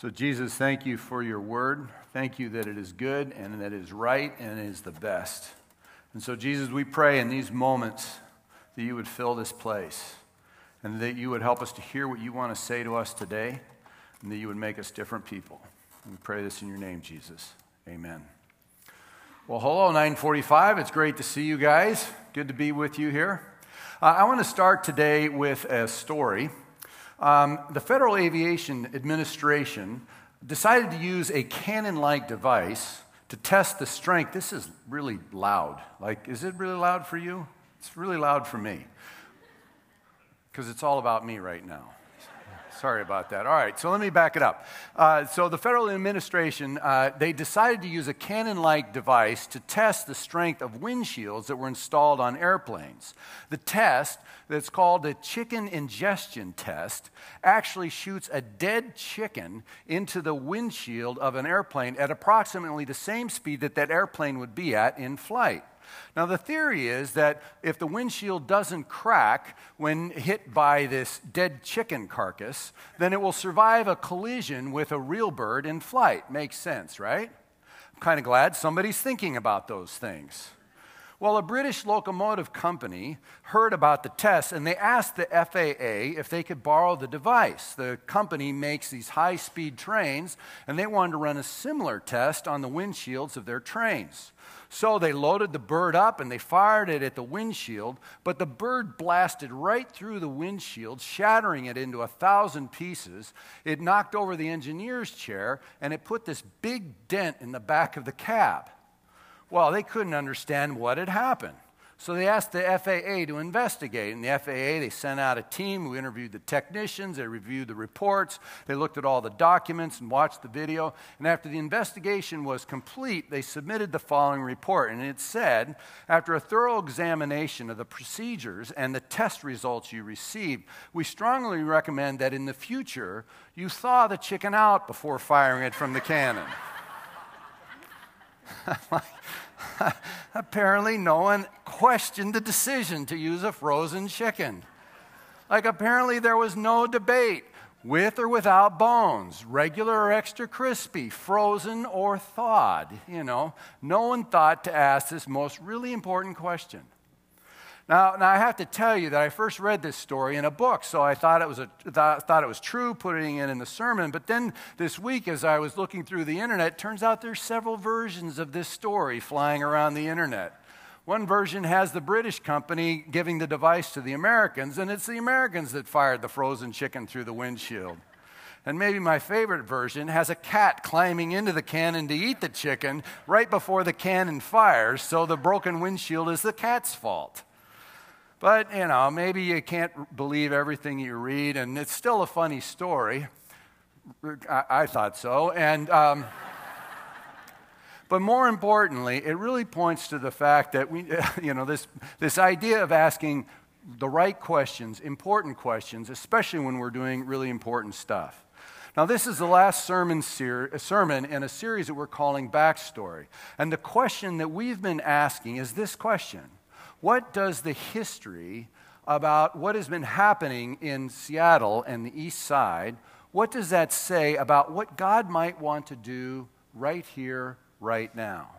So, Jesus, thank you for your word. Thank you that it is good and that it is right and it is the best. And so, Jesus, we pray in these moments that you would fill this place and that you would help us to hear what you want to say to us today and that you would make us different people. We pray this in your name, Jesus. Amen. Well, hello, 945. It's great to see you guys. Good to be with you here. Uh, I want to start today with a story. Um, the Federal Aviation Administration decided to use a cannon like device to test the strength. This is really loud. Like, is it really loud for you? It's really loud for me because it's all about me right now. Sorry about that. All right, so let me back it up. Uh, so the federal administration, uh, they decided to use a cannon-like device to test the strength of windshields that were installed on airplanes. The test, that's called the chicken ingestion test, actually shoots a dead chicken into the windshield of an airplane at approximately the same speed that that airplane would be at in flight. Now, the theory is that if the windshield doesn't crack when hit by this dead chicken carcass, then it will survive a collision with a real bird in flight. Makes sense, right? I'm kind of glad somebody's thinking about those things. Well, a British locomotive company heard about the test and they asked the FAA if they could borrow the device. The company makes these high speed trains and they wanted to run a similar test on the windshields of their trains. So they loaded the bird up and they fired it at the windshield, but the bird blasted right through the windshield, shattering it into a thousand pieces. It knocked over the engineer's chair and it put this big dent in the back of the cab. Well, they couldn't understand what had happened. So they asked the FAA to investigate. And the FAA, they sent out a team who interviewed the technicians, they reviewed the reports, they looked at all the documents and watched the video. And after the investigation was complete, they submitted the following report. And it said After a thorough examination of the procedures and the test results you received, we strongly recommend that in the future you thaw the chicken out before firing it from the cannon. apparently, no one questioned the decision to use a frozen chicken. Like, apparently, there was no debate with or without bones, regular or extra crispy, frozen or thawed. You know, no one thought to ask this most really important question. Now, now I have to tell you that I first read this story in a book, so I thought it was, a, th- thought it was true, putting it in the sermon. But then this week, as I was looking through the internet, turns out there's several versions of this story flying around the internet. One version has the British company giving the device to the Americans, and it's the Americans that fired the frozen chicken through the windshield. And maybe my favorite version has a cat climbing into the cannon to eat the chicken right before the cannon fires, so the broken windshield is the cat's fault. But, you know, maybe you can't believe everything you read, and it's still a funny story. I, I thought so. And, um, but more importantly, it really points to the fact that we, you know, this, this idea of asking the right questions, important questions, especially when we're doing really important stuff. Now, this is the last sermon, ser- sermon in a series that we're calling Backstory. And the question that we've been asking is this question what does the history about what has been happening in Seattle and the east side, what does that say about what God might want to do right here, right now?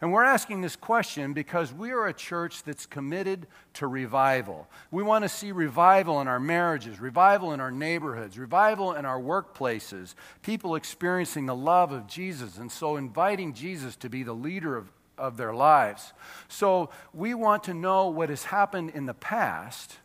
And we're asking this question because we are a church that's committed to revival. We want to see revival in our marriages, revival in our neighborhoods, revival in our workplaces, people experiencing the love of Jesus, and so inviting Jesus to be the leader of, of their lives. So we want to know what has happened in the past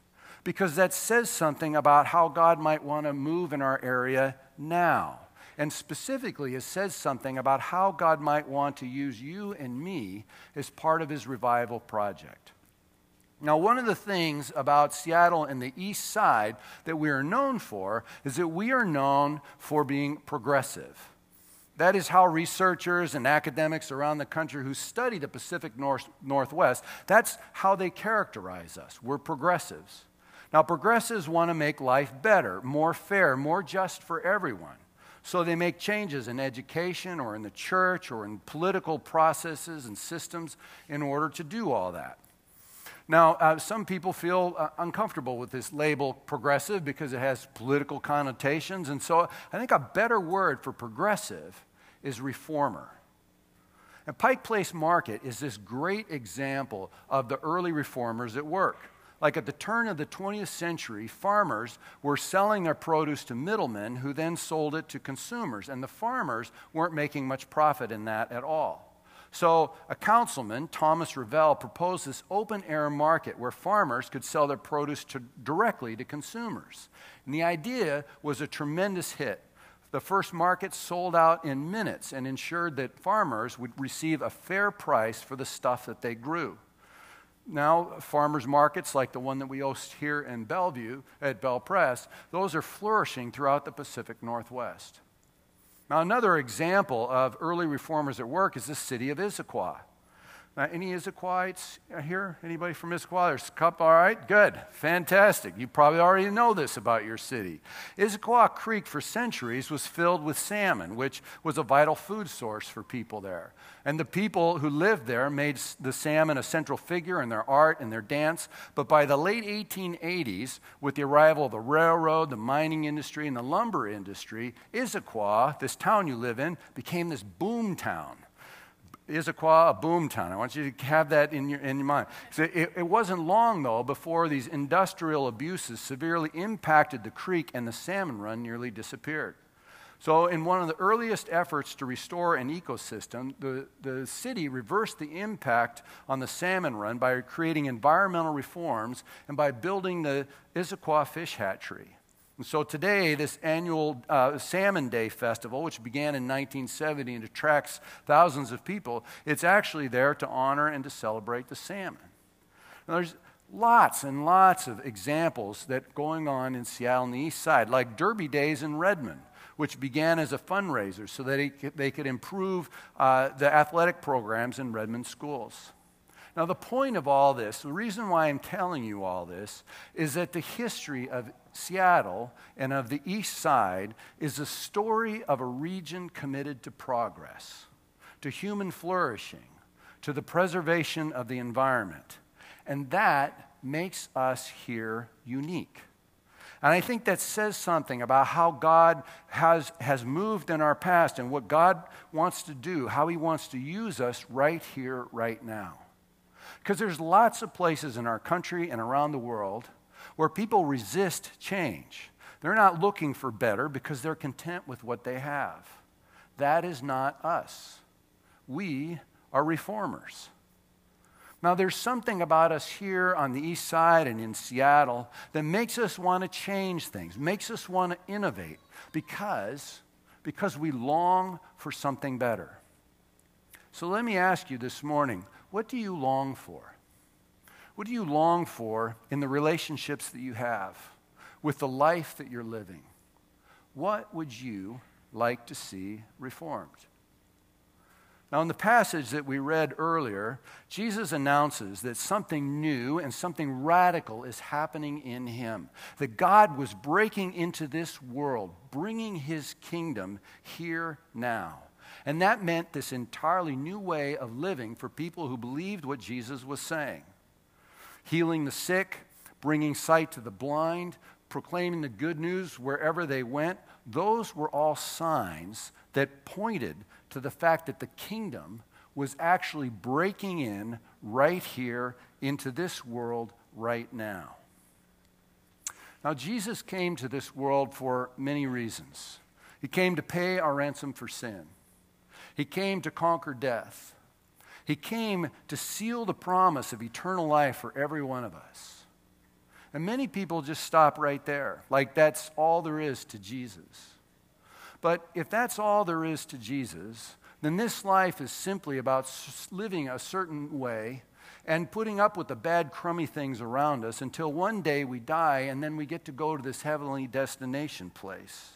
because that says something about how God might want to move in our area now. And specifically, it says something about how God might want to use you and me as part of his revival project. Now, one of the things about Seattle and the east side that we are known for is that we are known for being progressive. That is how researchers and academics around the country who study the Pacific North, Northwest, that's how they characterize us. We're progressives. Now, progressives want to make life better, more fair, more just for everyone. So they make changes in education or in the church or in political processes and systems in order to do all that. Now, uh, some people feel uh, uncomfortable with this label progressive because it has political connotations. And so I think a better word for progressive is reformer. And Pike Place Market is this great example of the early reformers at work. Like at the turn of the 20th century, farmers were selling their produce to middlemen who then sold it to consumers. And the farmers weren't making much profit in that at all. So, a councilman, Thomas Revelle, proposed this open air market where farmers could sell their produce to, directly to consumers. And the idea was a tremendous hit. The first market sold out in minutes and ensured that farmers would receive a fair price for the stuff that they grew. Now, farmers markets like the one that we host here in Bellevue at Bell Pres, those are flourishing throughout the Pacific Northwest. Now, another example of early reformers at work is the city of Issaquah. Now, any Issaquahites here? Anybody from Issaquah? There's a couple. All right, good, fantastic. You probably already know this about your city. Issaquah Creek for centuries was filled with salmon, which was a vital food source for people there. And the people who lived there made the salmon a central figure in their art and their dance. But by the late 1880s, with the arrival of the railroad, the mining industry, and the lumber industry, Issaquah, this town you live in, became this boom town. Issaquah, a boom town. I want you to have that in your, in your mind. So it, it wasn't long, though, before these industrial abuses severely impacted the creek and the salmon run nearly disappeared. So, in one of the earliest efforts to restore an ecosystem, the, the city reversed the impact on the salmon run by creating environmental reforms and by building the Issaquah Fish Hatchery. And so today, this annual uh, Salmon Day festival, which began in 1970 and attracts thousands of people, it's actually there to honor and to celebrate the salmon. Now, there's lots and lots of examples that going on in Seattle on the east side, like Derby Days in Redmond, which began as a fundraiser so that they could improve uh, the athletic programs in Redmond schools. Now, the point of all this, the reason why I'm telling you all this, is that the history of Seattle and of the East Side is a story of a region committed to progress, to human flourishing, to the preservation of the environment. And that makes us here unique. And I think that says something about how God has, has moved in our past and what God wants to do, how He wants to use us right here, right now. Because there's lots of places in our country and around the world where people resist change. They're not looking for better because they're content with what they have. That is not us. We are reformers. Now, there's something about us here on the east side and in Seattle that makes us want to change things, makes us want to innovate because, because we long for something better. So let me ask you this morning what do you long for? What do you long for in the relationships that you have, with the life that you're living? What would you like to see reformed? Now, in the passage that we read earlier, Jesus announces that something new and something radical is happening in him. That God was breaking into this world, bringing his kingdom here now. And that meant this entirely new way of living for people who believed what Jesus was saying healing the sick, bringing sight to the blind, proclaiming the good news wherever they went. Those were all signs that pointed to the fact that the kingdom was actually breaking in right here into this world right now. Now, Jesus came to this world for many reasons. He came to pay our ransom for sin. He came to conquer death. He came to seal the promise of eternal life for every one of us. And many people just stop right there, like that's all there is to Jesus. But if that's all there is to Jesus, then this life is simply about living a certain way and putting up with the bad, crummy things around us until one day we die and then we get to go to this heavenly destination place.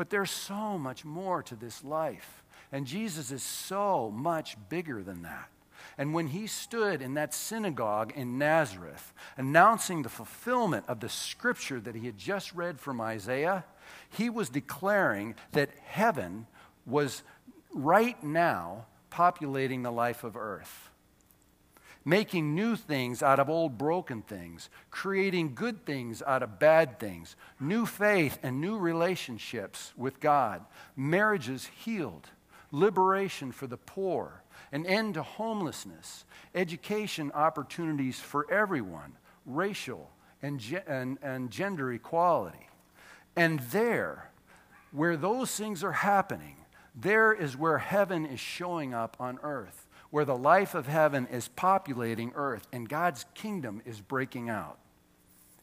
But there's so much more to this life. And Jesus is so much bigger than that. And when he stood in that synagogue in Nazareth, announcing the fulfillment of the scripture that he had just read from Isaiah, he was declaring that heaven was right now populating the life of earth. Making new things out of old broken things, creating good things out of bad things, new faith and new relationships with God, marriages healed, liberation for the poor, an end to homelessness, education opportunities for everyone, racial and, and, and gender equality. And there, where those things are happening, there is where heaven is showing up on earth where the life of heaven is populating earth and God's kingdom is breaking out.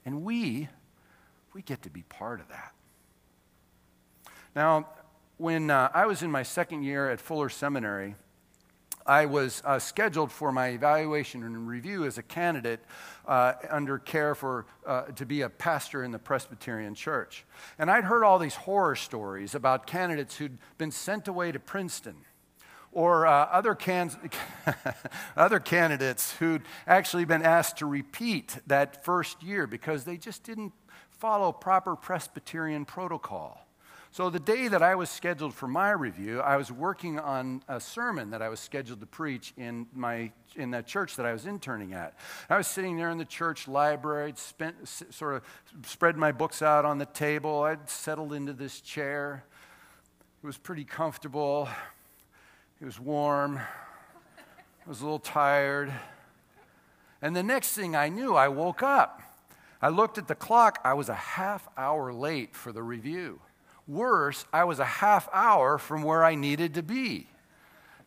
And we, we get to be part of that. Now, when uh, I was in my second year at Fuller Seminary, I was uh, scheduled for my evaluation and review as a candidate uh, under care for, uh, to be a pastor in the Presbyterian Church. And I'd heard all these horror stories about candidates who'd been sent away to Princeton or uh, other, can- other candidates who'd actually been asked to repeat that first year because they just didn't follow proper Presbyterian protocol. So, the day that I was scheduled for my review, I was working on a sermon that I was scheduled to preach in, my, in that church that I was interning at. I was sitting there in the church library, I'd spent, sort of spread my books out on the table. I'd settled into this chair. It was pretty comfortable. It was warm. I was a little tired. And the next thing I knew, I woke up. I looked at the clock. I was a half hour late for the review. Worse, I was a half hour from where I needed to be.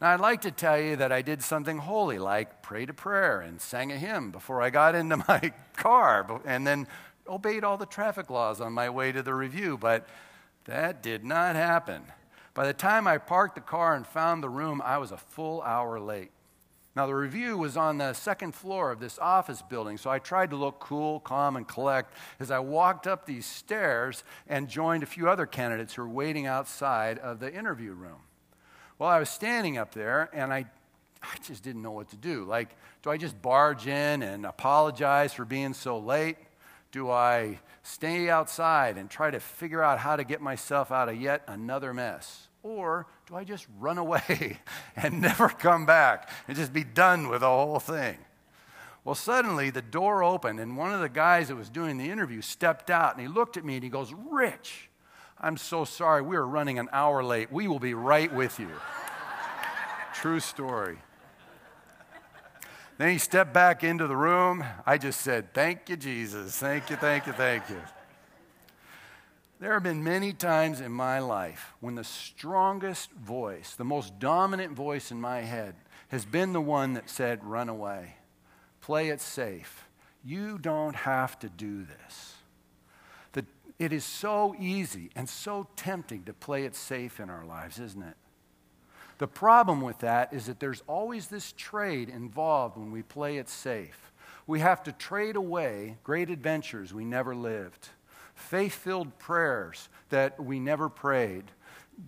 Now, I'd like to tell you that I did something holy, like prayed a prayer and sang a hymn before I got into my car, and then obeyed all the traffic laws on my way to the review, but that did not happen. By the time I parked the car and found the room, I was a full hour late. Now, the review was on the second floor of this office building, so I tried to look cool, calm, and collect as I walked up these stairs and joined a few other candidates who were waiting outside of the interview room. Well, I was standing up there and I, I just didn't know what to do. Like, do I just barge in and apologize for being so late? Do I stay outside and try to figure out how to get myself out of yet another mess? Or do I just run away and never come back and just be done with the whole thing? Well, suddenly the door opened, and one of the guys that was doing the interview stepped out and he looked at me and he goes, Rich, I'm so sorry. We are running an hour late. We will be right with you. True story. Then he stepped back into the room. I just said, Thank you, Jesus. Thank you, thank you, thank you. There have been many times in my life when the strongest voice, the most dominant voice in my head, has been the one that said, Run away, play it safe. You don't have to do this. It is so easy and so tempting to play it safe in our lives, isn't it? The problem with that is that there's always this trade involved when we play it safe. We have to trade away great adventures we never lived, faith filled prayers that we never prayed,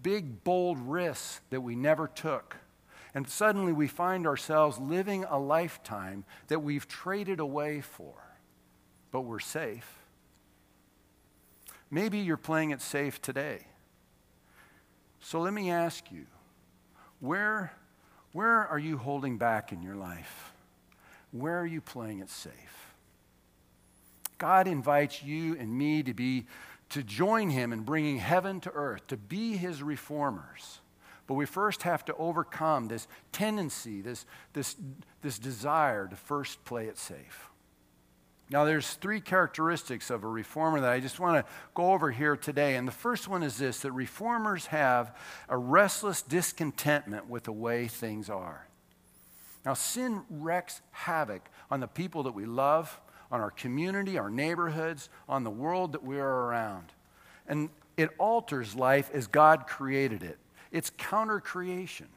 big, bold risks that we never took. And suddenly we find ourselves living a lifetime that we've traded away for, but we're safe. Maybe you're playing it safe today. So let me ask you where, where are you holding back in your life? Where are you playing it safe? God invites you and me to be to join him in bringing heaven to earth, to be his reformers. But we first have to overcome this tendency, this, this, this desire to first play it safe. Now, there's three characteristics of a reformer that I just want to go over here today. And the first one is this that reformers have a restless discontentment with the way things are. Now, sin wreaks havoc on the people that we love, on our community, our neighborhoods, on the world that we are around. And it alters life as God created it. It's counter creation.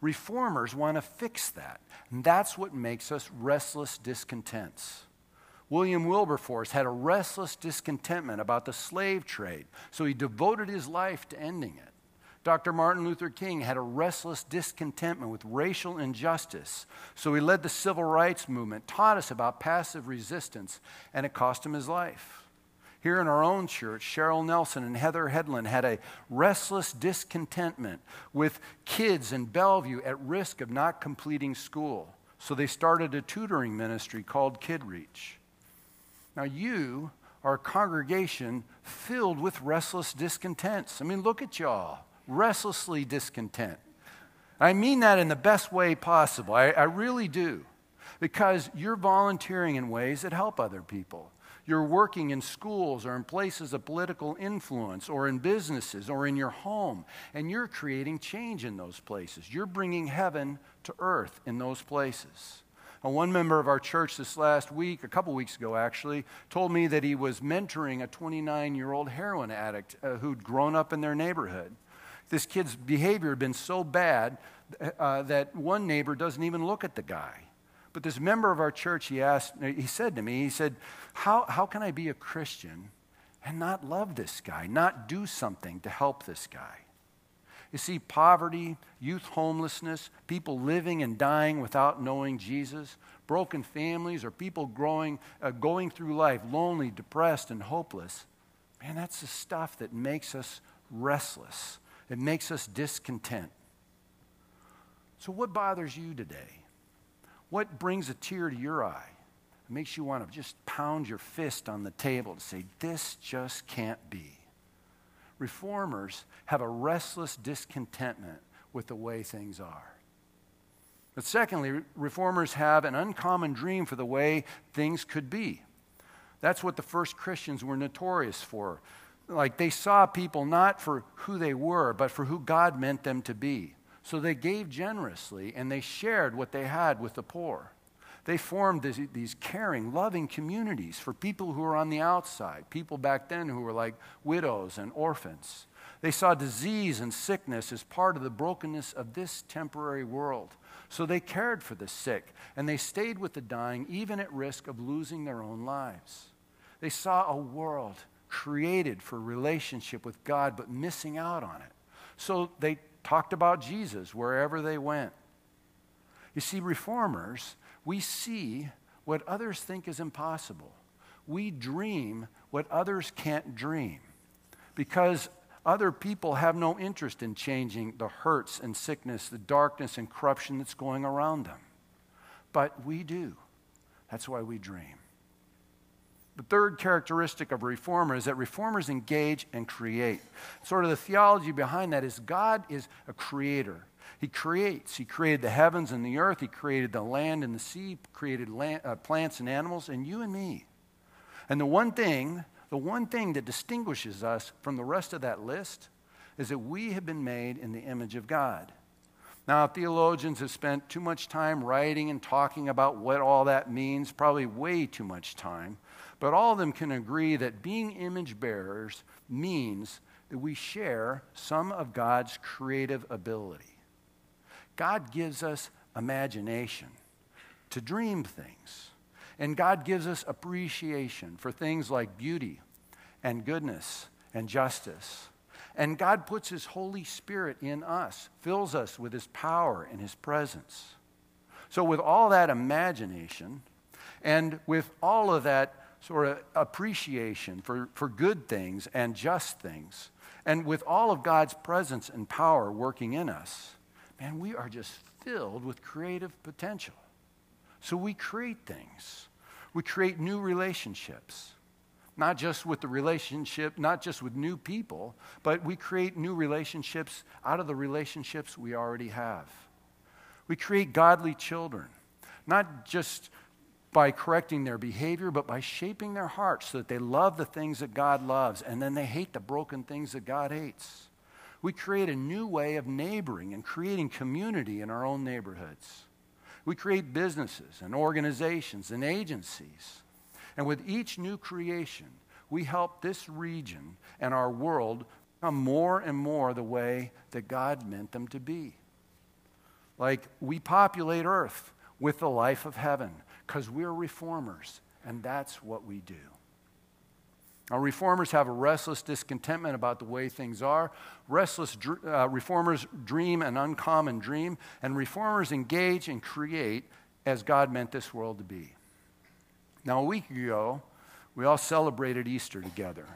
Reformers want to fix that. And that's what makes us restless discontents. William Wilberforce had a restless discontentment about the slave trade, so he devoted his life to ending it. Dr. Martin Luther King had a restless discontentment with racial injustice, so he led the civil rights movement, taught us about passive resistance, and it cost him his life. Here in our own church, Cheryl Nelson and Heather Headland had a restless discontentment with kids in Bellevue at risk of not completing school. So they started a tutoring ministry called Kid Reach. Now, you are a congregation filled with restless discontents. I mean, look at y'all, restlessly discontent. I mean that in the best way possible. I, I really do. Because you're volunteering in ways that help other people. You're working in schools or in places of political influence or in businesses or in your home, and you're creating change in those places. You're bringing heaven to earth in those places. One member of our church this last week, a couple weeks ago actually, told me that he was mentoring a 29 year old heroin addict uh, who'd grown up in their neighborhood. This kid's behavior had been so bad uh, that one neighbor doesn't even look at the guy. But this member of our church, he asked, he said to me, he said, how, how can I be a Christian and not love this guy, not do something to help this guy? You see, poverty, youth homelessness, people living and dying without knowing Jesus, broken families, or people growing, uh, going through life lonely, depressed, and hopeless. Man, that's the stuff that makes us restless. It makes us discontent. So, what bothers you today? What brings a tear to your eye? It makes you want to just pound your fist on the table to say, This just can't be. Reformers have a restless discontentment with the way things are. But secondly, reformers have an uncommon dream for the way things could be. That's what the first Christians were notorious for. Like they saw people not for who they were, but for who God meant them to be. So they gave generously and they shared what they had with the poor. They formed this, these caring, loving communities for people who were on the outside, people back then who were like widows and orphans. They saw disease and sickness as part of the brokenness of this temporary world. So they cared for the sick and they stayed with the dying, even at risk of losing their own lives. They saw a world created for relationship with God, but missing out on it. So they talked about Jesus wherever they went. You see, reformers, we see what others think is impossible. We dream what others can't dream because other people have no interest in changing the hurts and sickness, the darkness and corruption that's going around them. But we do. That's why we dream. The third characteristic of a reformer is that reformers engage and create. Sort of the theology behind that is God is a creator. He creates. He created the heavens and the earth. He created the land and the sea, created land, uh, plants and animals, and you and me. And the one thing, the one thing that distinguishes us from the rest of that list is that we have been made in the image of God. Now, theologians have spent too much time writing and talking about what all that means, probably way too much time. But all of them can agree that being image bearers means that we share some of God's creative ability. God gives us imagination to dream things. And God gives us appreciation for things like beauty and goodness and justice. And God puts His Holy Spirit in us, fills us with His power and His presence. So, with all that imagination and with all of that sort of appreciation for, for good things and just things. And with all of God's presence and power working in us, man, we are just filled with creative potential. So we create things. We create new relationships. Not just with the relationship, not just with new people, but we create new relationships out of the relationships we already have. We create godly children, not just by correcting their behavior, but by shaping their hearts so that they love the things that God loves and then they hate the broken things that God hates. We create a new way of neighboring and creating community in our own neighborhoods. We create businesses and organizations and agencies. And with each new creation, we help this region and our world become more and more the way that God meant them to be. Like we populate earth with the life of heaven because we're reformers, and that's what we do. Our reformers have a restless discontentment about the way things are. Restless uh, reformers dream an uncommon dream, and reformers engage and create as God meant this world to be. Now, a week ago, we all celebrated Easter together.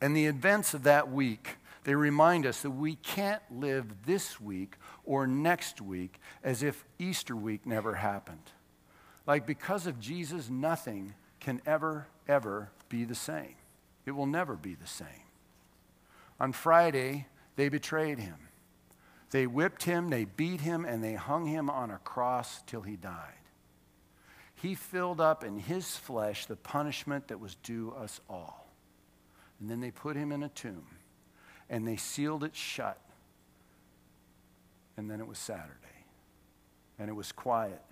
And the events of that week They remind us that we can't live this week or next week as if Easter week never happened. Like, because of Jesus, nothing can ever, ever be the same. It will never be the same. On Friday, they betrayed him. They whipped him, they beat him, and they hung him on a cross till he died. He filled up in his flesh the punishment that was due us all. And then they put him in a tomb and they sealed it shut. And then it was Saturday. And it was quiet.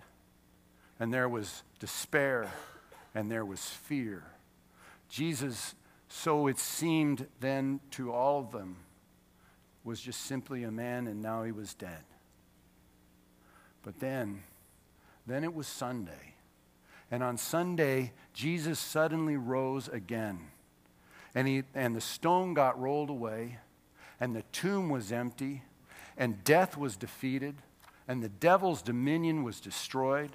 And there was despair and there was fear. Jesus, so it seemed then to all of them, was just simply a man and now he was dead. But then, then it was Sunday. And on Sunday, Jesus suddenly rose again. And, he, and the stone got rolled away, and the tomb was empty, and death was defeated, and the devil's dominion was destroyed,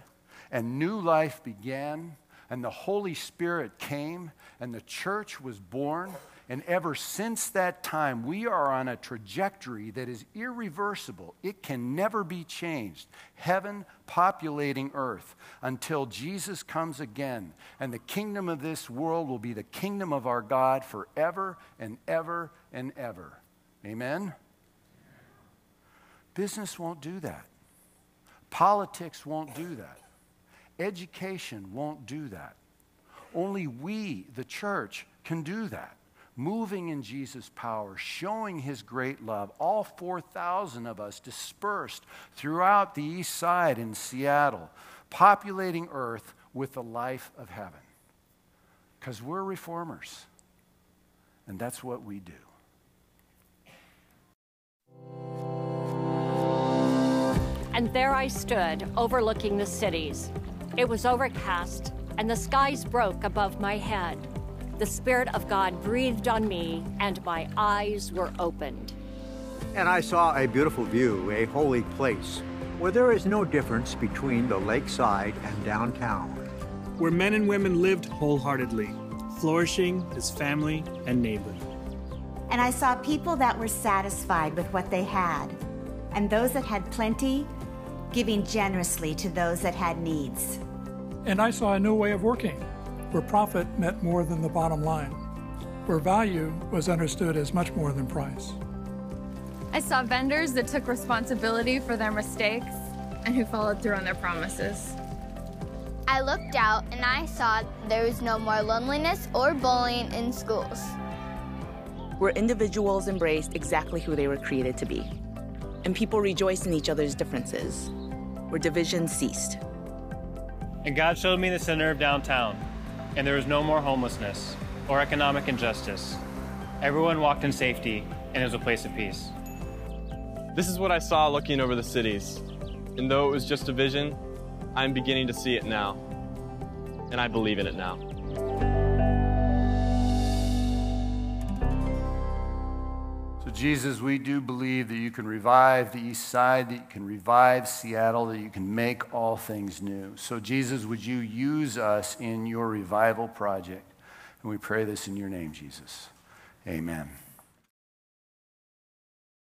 and new life began, and the Holy Spirit came, and the church was born, and ever since that time, we are on a trajectory that is irreversible. It can never be changed. Heaven populating earth until Jesus comes again. And the kingdom of this world will be the kingdom of our God forever and ever and ever. Amen? Business won't do that. Politics won't do that. Education won't do that. Only we, the church, can do that moving in Jesus' power, showing his great love. All 4,000 of us dispersed throughout the east side in Seattle, populating earth with the life of heaven. Because we're reformers, and that's what we do. And there I stood, overlooking the cities. It was overcast, and the skies broke above my head the Spirit of God breathed on me, and my eyes were opened. And I saw a beautiful view, a holy place, where there is no difference between the lakeside and downtown. Where men and women lived wholeheartedly, flourishing as family and neighbor. And I saw people that were satisfied with what they had, and those that had plenty, giving generously to those that had needs. And I saw a new way of working where profit meant more than the bottom line, where value was understood as much more than price. I saw vendors that took responsibility for their mistakes and who followed through on their promises. I looked out and I saw there was no more loneliness or bullying in schools. Where individuals embraced exactly who they were created to be, and people rejoiced in each other's differences, where division ceased. And God showed me the center of downtown, and there was no more homelessness or economic injustice. Everyone walked in safety, and it was a place of peace. This is what I saw looking over the cities. And though it was just a vision, I'm beginning to see it now. And I believe in it now. Jesus, we do believe that you can revive the east side, that you can revive Seattle, that you can make all things new. So, Jesus, would you use us in your revival project? And we pray this in your name, Jesus. Amen.